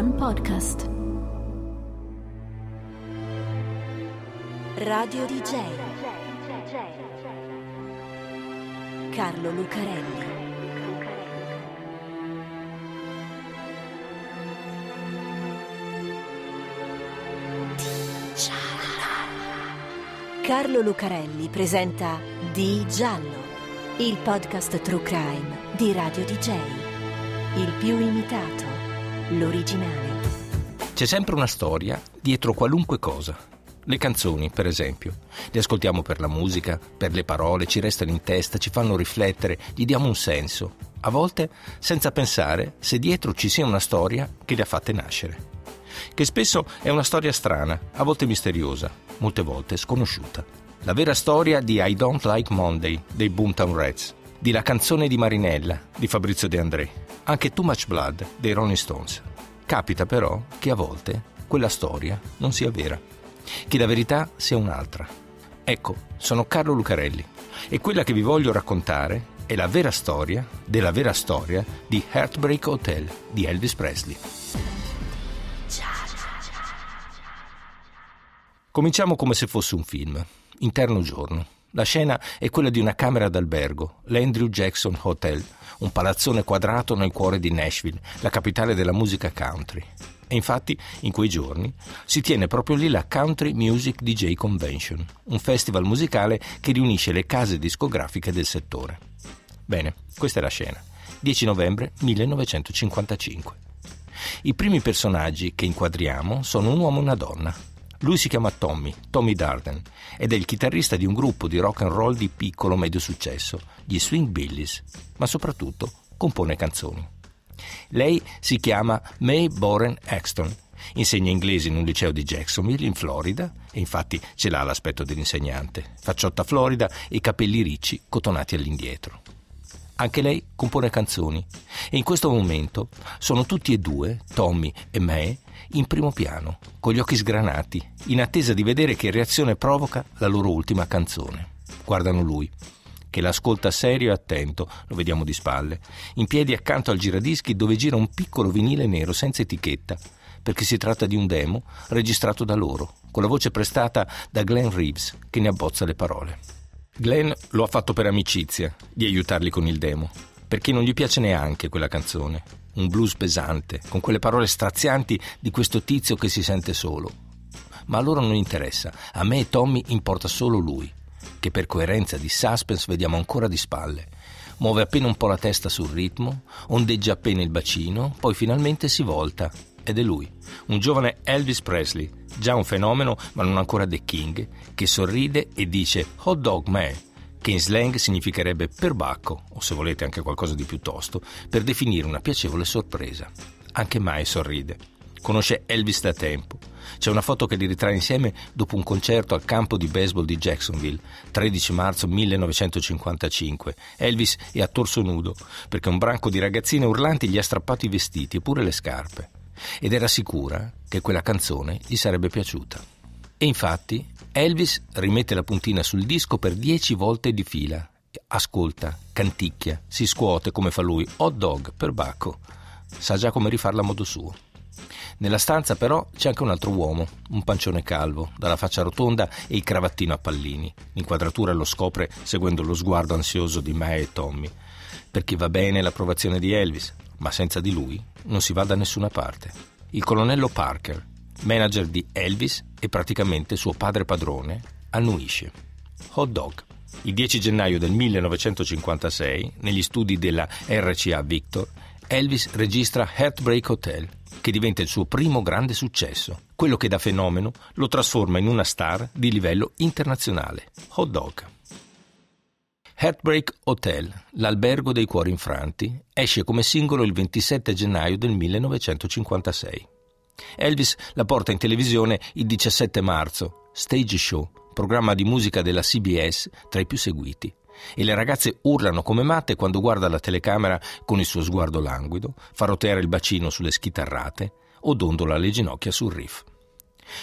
One Podcast. Radio DJ. Carlo Lucarelli. Carlo Lucarelli presenta Di Giallo, il podcast True Crime di Radio DJ. Il più imitato, l'originale. C'è sempre una storia dietro qualunque cosa. Le canzoni, per esempio. Le ascoltiamo per la musica, per le parole, ci restano in testa, ci fanno riflettere, gli diamo un senso. A volte senza pensare se dietro ci sia una storia che le ha fatte nascere. Che spesso è una storia strana, a volte misteriosa, molte volte sconosciuta. La vera storia di I Don't Like Monday dei Boomtown Rats, di La canzone di Marinella di Fabrizio De André, anche Too Much Blood dei Rolling Stones. Capita però che a volte quella storia non sia vera, che la verità sia un'altra. Ecco, sono Carlo Lucarelli e quella che vi voglio raccontare è la vera storia della vera storia di Heartbreak Hotel di Elvis Presley. Cominciamo come se fosse un film, interno giorno. La scena è quella di una camera d'albergo, l'Andrew Jackson Hotel, un palazzone quadrato nel cuore di Nashville, la capitale della musica country. E infatti, in quei giorni, si tiene proprio lì la Country Music DJ Convention, un festival musicale che riunisce le case discografiche del settore. Bene, questa è la scena. 10 novembre 1955. I primi personaggi che inquadriamo sono un uomo e una donna, lui si chiama Tommy, Tommy Darden, ed è il chitarrista di un gruppo di rock and roll di piccolo medio successo, gli Swing Billies, ma soprattutto compone canzoni. Lei si chiama May Boren Axton, insegna inglese in un liceo di Jacksonville, in Florida, e infatti ce l'ha l'aspetto dell'insegnante, facciotta florida e capelli ricci cotonati all'indietro. Anche lei compone canzoni e in questo momento sono tutti e due, Tommy e May, in primo piano, con gli occhi sgranati, in attesa di vedere che reazione provoca la loro ultima canzone. Guardano lui, che l'ascolta serio e attento, lo vediamo di spalle, in piedi accanto al giradischi dove gira un piccolo vinile nero senza etichetta, perché si tratta di un demo registrato da loro, con la voce prestata da Glenn Reeves, che ne abbozza le parole. Glenn lo ha fatto per amicizia, di aiutarli con il demo, perché non gli piace neanche quella canzone. Un blues pesante, con quelle parole strazianti di questo tizio che si sente solo. Ma a loro non interessa, a me e Tommy importa solo lui, che per coerenza di suspense vediamo ancora di spalle. Muove appena un po' la testa sul ritmo, ondeggia appena il bacino, poi finalmente si volta ed è lui, un giovane Elvis Presley, già un fenomeno ma non ancora The King, che sorride e dice hot dog man, che in slang significherebbe perbacco, o se volete anche qualcosa di più tosto, per definire una piacevole sorpresa. Anche Mai sorride. Conosce Elvis da tempo. C'è una foto che li ritrae insieme dopo un concerto al campo di baseball di Jacksonville, 13 marzo 1955. Elvis è a torso nudo, perché un branco di ragazzine urlanti gli ha strappato i vestiti e pure le scarpe ed era sicura che quella canzone gli sarebbe piaciuta. E infatti Elvis rimette la puntina sul disco per dieci volte di fila. Ascolta, canticchia, si scuote come fa lui, hot dog per Bacco. Sa già come rifarla a modo suo. Nella stanza però c'è anche un altro uomo, un pancione calvo, dalla faccia rotonda e il cravattino a pallini. L'inquadratura lo scopre seguendo lo sguardo ansioso di Mae e Tommy. Perché va bene l'approvazione di Elvis, ma senza di lui non si va da nessuna parte. Il colonnello Parker, manager di Elvis e praticamente suo padre padrone, annuisce. Hot dog. Il 10 gennaio del 1956, negli studi della RCA Victor, Elvis registra Heartbreak Hotel, che diventa il suo primo grande successo, quello che da fenomeno lo trasforma in una star di livello internazionale. Hot dog. Heartbreak Hotel, l'albergo dei cuori infranti, esce come singolo il 27 gennaio del 1956. Elvis la porta in televisione il 17 marzo, Stage Show, programma di musica della CBS tra i più seguiti. E le ragazze urlano come matte quando guarda la telecamera con il suo sguardo languido, fa roteare il bacino sulle schitarrate o dondola le ginocchia sul riff.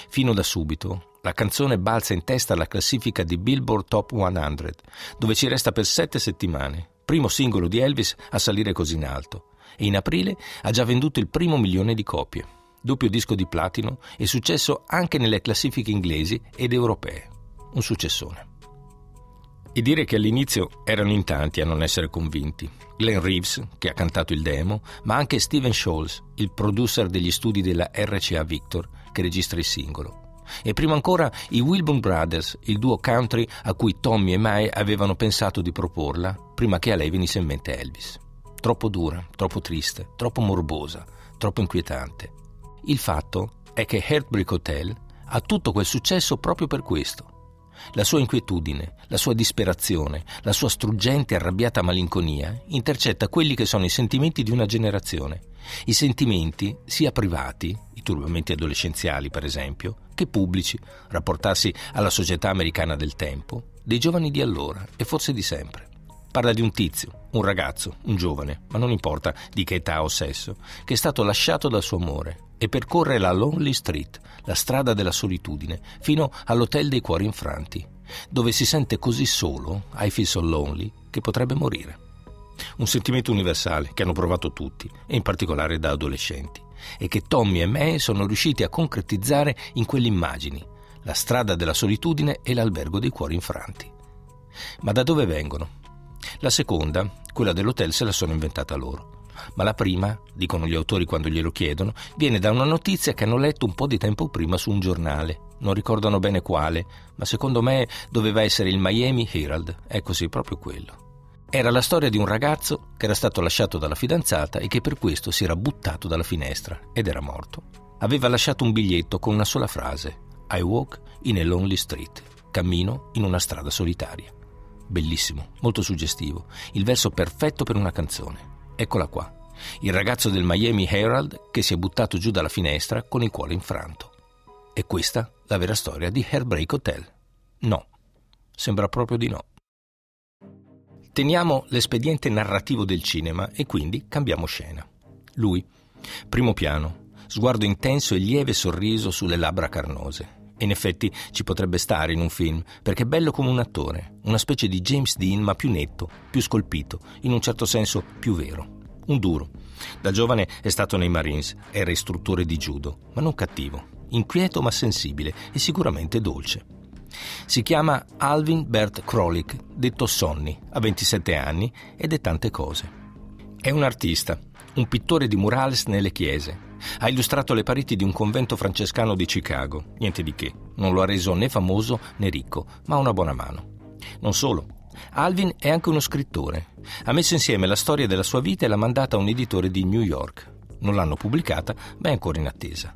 Fino da subito la canzone balza in testa alla classifica di Billboard Top 100, dove ci resta per sette settimane, primo singolo di Elvis a salire così in alto, e in aprile ha già venduto il primo milione di copie. doppio disco di platino e successo anche nelle classifiche inglesi ed europee. Un successone. E dire che all'inizio erano in tanti a non essere convinti. Glenn Reeves, che ha cantato il demo, ma anche Steven Scholes, il producer degli studi della RCA Victor, che registra il singolo. E prima ancora i Wilburn Brothers, il duo country a cui Tommy e Mae avevano pensato di proporla prima che a lei venisse in mente Elvis. Troppo dura, troppo triste, troppo morbosa, troppo inquietante. Il fatto è che Heartbreak Hotel ha tutto quel successo proprio per questo. La sua inquietudine, la sua disperazione, la sua struggente e arrabbiata malinconia intercetta quelli che sono i sentimenti di una generazione. I sentimenti sia privati, i turbamenti adolescenziali per esempio, che pubblici, rapportarsi alla società americana del tempo, dei giovani di allora e forse di sempre. Parla di un tizio, un ragazzo, un giovane, ma non importa di che età o sesso, che è stato lasciato dal suo amore e percorre la Lonely Street, la strada della solitudine, fino all'hotel dei cuori infranti, dove si sente così solo, I feel so lonely, che potrebbe morire. Un sentimento universale che hanno provato tutti, e in particolare da adolescenti, e che Tommy e me sono riusciti a concretizzare in quelle immagini, la strada della solitudine e l'albergo dei cuori infranti. Ma da dove vengono? La seconda, quella dell'hotel, se la sono inventata loro ma la prima, dicono gli autori quando glielo chiedono, viene da una notizia che hanno letto un po' di tempo prima su un giornale. Non ricordano bene quale, ma secondo me doveva essere il Miami Herald. È così, proprio quello. Era la storia di un ragazzo che era stato lasciato dalla fidanzata e che per questo si era buttato dalla finestra ed era morto. Aveva lasciato un biglietto con una sola frase: I walk in a lonely street. Cammino in una strada solitaria. Bellissimo, molto suggestivo, il verso perfetto per una canzone. Eccola qua. Il ragazzo del Miami Herald che si è buttato giù dalla finestra con il cuore infranto. È questa la vera storia di Heartbreak Hotel? No. Sembra proprio di no. Teniamo l'espediente narrativo del cinema e quindi cambiamo scena. Lui, primo piano, sguardo intenso e lieve sorriso sulle labbra carnose. In effetti ci potrebbe stare in un film, perché è bello come un attore, una specie di James Dean ma più netto, più scolpito, in un certo senso più vero. Un duro. Da giovane è stato nei Marines, era istruttore di judo, ma non cattivo, inquieto ma sensibile e sicuramente dolce. Si chiama Alvin Bert Krolik, detto Sonny, ha 27 anni ed è tante cose. È un artista, un pittore di murales nelle chiese, ha illustrato le pareti di un convento francescano di Chicago. Niente di che, non lo ha reso né famoso né ricco, ma una buona mano. Non solo. Alvin è anche uno scrittore. Ha messo insieme la storia della sua vita e l'ha mandata a un editore di New York. Non l'hanno pubblicata, ma è ancora in attesa.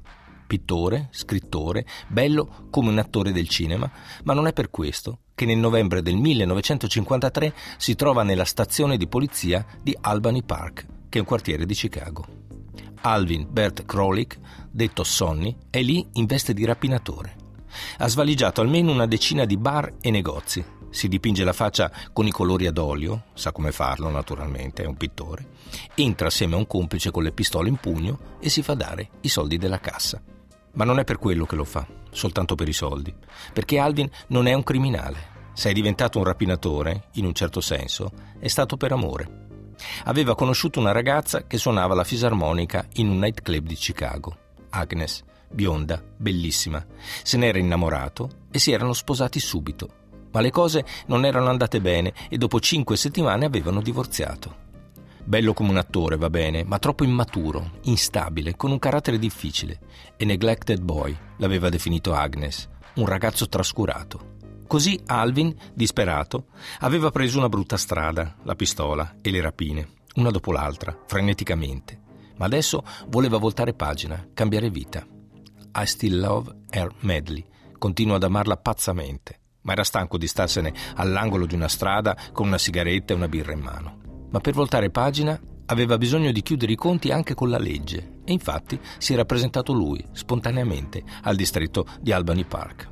Pittore, scrittore, bello come un attore del cinema, ma non è per questo che nel novembre del 1953 si trova nella stazione di polizia di Albany Park, che è un quartiere di Chicago. Alvin Bert Krolik, detto Sonny, è lì in veste di rapinatore. Ha svaligiato almeno una decina di bar e negozi. Si dipinge la faccia con i colori ad olio, sa come farlo naturalmente, è un pittore. Entra assieme a un complice con le pistole in pugno e si fa dare i soldi della cassa. Ma non è per quello che lo fa, soltanto per i soldi, perché Alvin non è un criminale. Se è diventato un rapinatore, in un certo senso, è stato per amore. Aveva conosciuto una ragazza che suonava la fisarmonica in un nightclub di Chicago, Agnes, bionda, bellissima. Se n'era innamorato e si erano sposati subito. Ma le cose non erano andate bene e dopo cinque settimane avevano divorziato. Bello come un attore, va bene, ma troppo immaturo, instabile, con un carattere difficile. E neglected boy, l'aveva definito Agnes, un ragazzo trascurato. Così Alvin, disperato, aveva preso una brutta strada, la pistola e le rapine, una dopo l'altra, freneticamente. Ma adesso voleva voltare pagina, cambiare vita. I still love her madly. Continua ad amarla pazzamente, ma era stanco di starsene all'angolo di una strada con una sigaretta e una birra in mano. Ma per voltare pagina aveva bisogno di chiudere i conti anche con la legge e infatti si era presentato lui, spontaneamente, al distretto di Albany Park.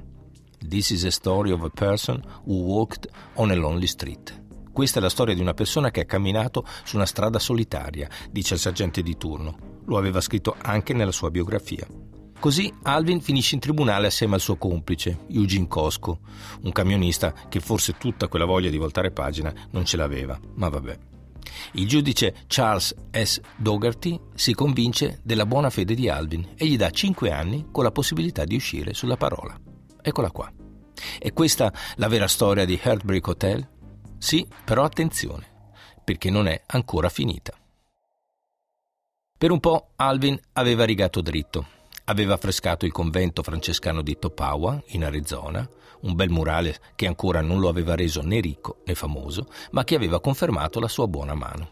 This is a story of a person who walked on a lonely street. Questa è la storia di una persona che ha camminato su una strada solitaria, dice il sergente di turno. Lo aveva scritto anche nella sua biografia. Così Alvin finisce in tribunale assieme al suo complice, Eugene Cosco, un camionista che forse tutta quella voglia di voltare pagina non ce l'aveva, ma vabbè. Il giudice Charles S. Dougherty si convince della buona fede di Alvin e gli dà 5 anni con la possibilità di uscire sulla parola. Eccola qua. È questa la vera storia di Heartbreak Hotel? Sì, però attenzione, perché non è ancora finita. Per un po' Alvin aveva rigato dritto. Aveva affrescato il convento francescano di Topawa, in Arizona, un bel murale che ancora non lo aveva reso né ricco né famoso, ma che aveva confermato la sua buona mano.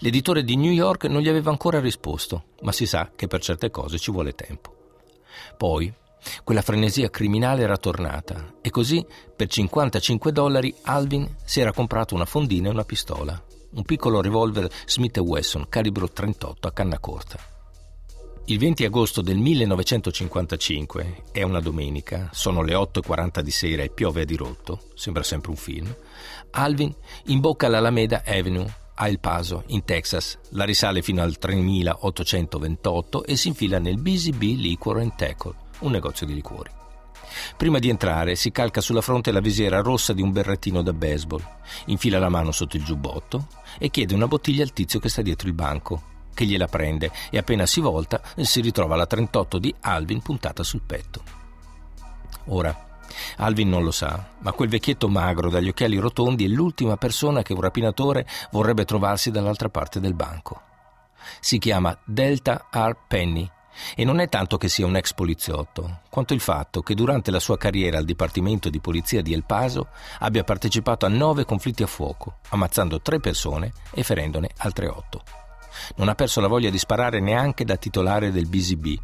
L'editore di New York non gli aveva ancora risposto, ma si sa che per certe cose ci vuole tempo. Poi, quella frenesia criminale era tornata e così, per 55 dollari, Alvin si era comprato una fondina e una pistola un piccolo revolver Smith Wesson calibro 38 a canna corta. Il 20 agosto del 1955, è una domenica, sono le 8.40 di sera e piove a dirotto, sembra sempre un film, Alvin imbocca l'Alameda Avenue a El Paso, in Texas, la risale fino al 3828 e si infila nel Busy Bee Liquor and Tackle, un negozio di liquori. Prima di entrare si calca sulla fronte la visiera rossa di un berrettino da baseball, infila la mano sotto il giubbotto e chiede una bottiglia al tizio che sta dietro il banco, che gliela prende e appena si volta si ritrova la 38 di Alvin puntata sul petto. Ora, Alvin non lo sa, ma quel vecchietto magro dagli occhiali rotondi è l'ultima persona che un rapinatore vorrebbe trovarsi dall'altra parte del banco. Si chiama Delta R. Penny e non è tanto che sia un ex poliziotto, quanto il fatto che durante la sua carriera al Dipartimento di Polizia di El Paso abbia partecipato a nove conflitti a fuoco, ammazzando tre persone e ferendone altre otto. Non ha perso la voglia di sparare neanche da titolare del BZB,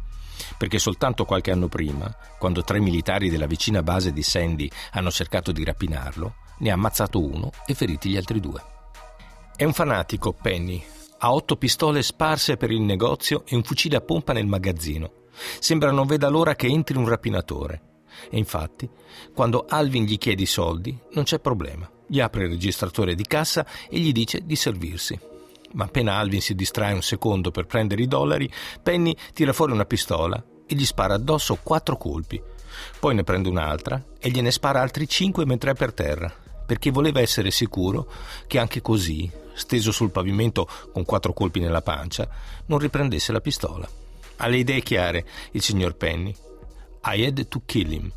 perché soltanto qualche anno prima, quando tre militari della vicina base di Sandy hanno cercato di rapinarlo, ne ha ammazzato uno e feriti gli altri due. È un fanatico, Penny, ha otto pistole sparse per il negozio e un fucile a pompa nel magazzino. Sembra non veda l'ora che entri un rapinatore. E infatti, quando Alvin gli chiede i soldi, non c'è problema. Gli apre il registratore di cassa e gli dice di servirsi. Ma appena Alvin si distrae un secondo per prendere i dollari, Penny tira fuori una pistola e gli spara addosso quattro colpi. Poi ne prende un'altra e gliene spara altri cinque mentre è per terra, perché voleva essere sicuro che anche così steso sul pavimento con quattro colpi nella pancia, non riprendesse la pistola. Ha le idee chiare, il signor Penny. I had to kill him.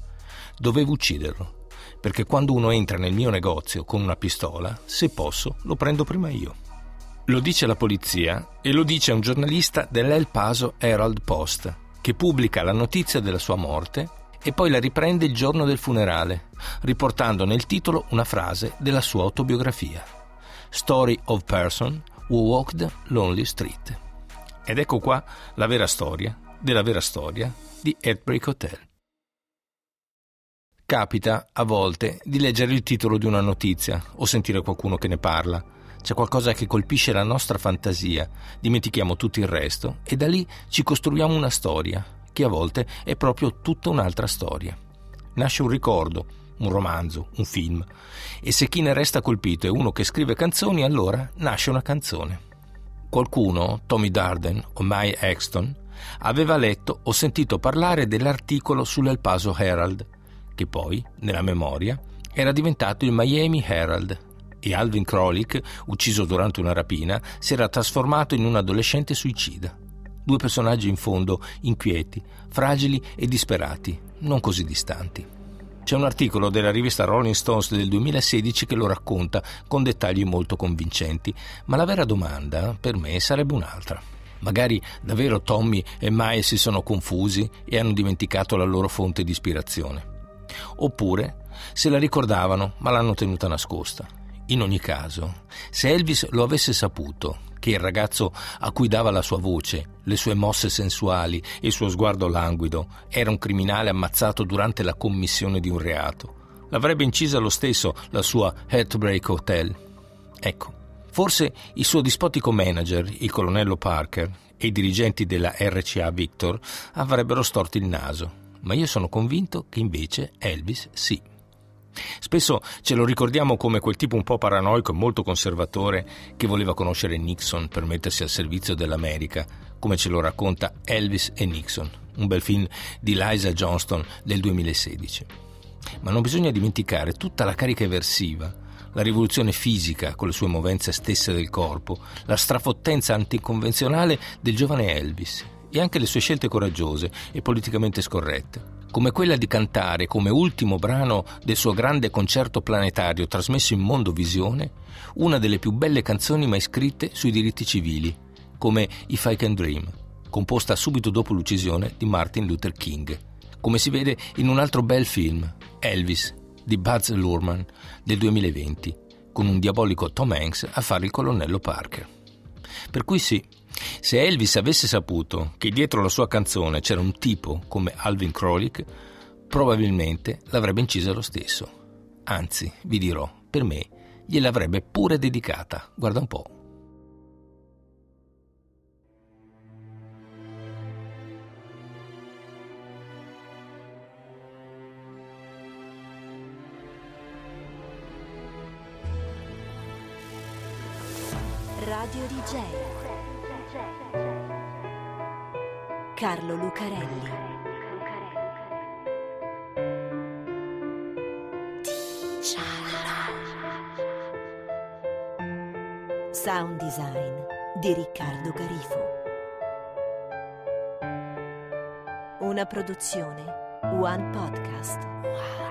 Dovevo ucciderlo, perché quando uno entra nel mio negozio con una pistola, se posso, lo prendo prima io. Lo dice la polizia e lo dice un giornalista dell'El Paso Herald Post, che pubblica la notizia della sua morte e poi la riprende il giorno del funerale, riportando nel titolo una frase della sua autobiografia. Story of Person Who Walked Lonely Street. Ed ecco qua la vera storia della vera storia di Heartbreak Hotel. Capita a volte di leggere il titolo di una notizia o sentire qualcuno che ne parla. C'è qualcosa che colpisce la nostra fantasia, dimentichiamo tutto il resto e da lì ci costruiamo una storia, che a volte è proprio tutta un'altra storia. Nasce un ricordo, un romanzo, un film. E se chi ne resta colpito è uno che scrive canzoni, allora nasce una canzone. Qualcuno, Tommy Darden o Mae Exton, aveva letto o sentito parlare dell'articolo sull'El Paso Herald, che poi, nella memoria, era diventato il Miami Herald e Alvin Krolik, ucciso durante una rapina, si era trasformato in un adolescente suicida. Due personaggi in fondo inquieti, fragili e disperati, non così distanti. C'è un articolo della rivista Rolling Stones del 2016 che lo racconta con dettagli molto convincenti, ma la vera domanda per me sarebbe un'altra. Magari davvero Tommy e Mae si sono confusi e hanno dimenticato la loro fonte di ispirazione. Oppure se la ricordavano ma l'hanno tenuta nascosta. In ogni caso, se Elvis lo avesse saputo che il ragazzo a cui dava la sua voce, le sue mosse sensuali e il suo sguardo languido era un criminale ammazzato durante la commissione di un reato. L'avrebbe incisa lo stesso la sua Heartbreak Hotel. Ecco, forse il suo dispotico manager, il colonnello Parker, e i dirigenti della RCA Victor avrebbero storto il naso, ma io sono convinto che invece Elvis sì. Spesso ce lo ricordiamo come quel tipo un po' paranoico e molto conservatore che voleva conoscere Nixon per mettersi al servizio dell'America, come ce lo racconta Elvis e Nixon, un bel film di Liza Johnston del 2016. Ma non bisogna dimenticare tutta la carica eversiva, la rivoluzione fisica con le sue movenze stesse del corpo, la strafottenza anticonvenzionale del giovane Elvis e anche le sue scelte coraggiose e politicamente scorrette, come quella di cantare come ultimo brano del suo grande concerto planetario trasmesso in Mondovisione una delle più belle canzoni mai scritte sui diritti civili, come If I Can Dream, composta subito dopo l'uccisione di Martin Luther King, come si vede in un altro bel film, Elvis, di Buzz Lurman, del 2020, con un diabolico Tom Hanks a fare il colonnello Parker. Per cui sì, se Elvis avesse saputo che dietro la sua canzone c'era un tipo come Alvin Krolik, probabilmente l'avrebbe incisa lo stesso. Anzi, vi dirò, per me gliel'avrebbe pure dedicata. Guarda un po'. Radio DJ Carlo Lucarelli. Sound design di Riccardo Garifo. Una produzione One Podcast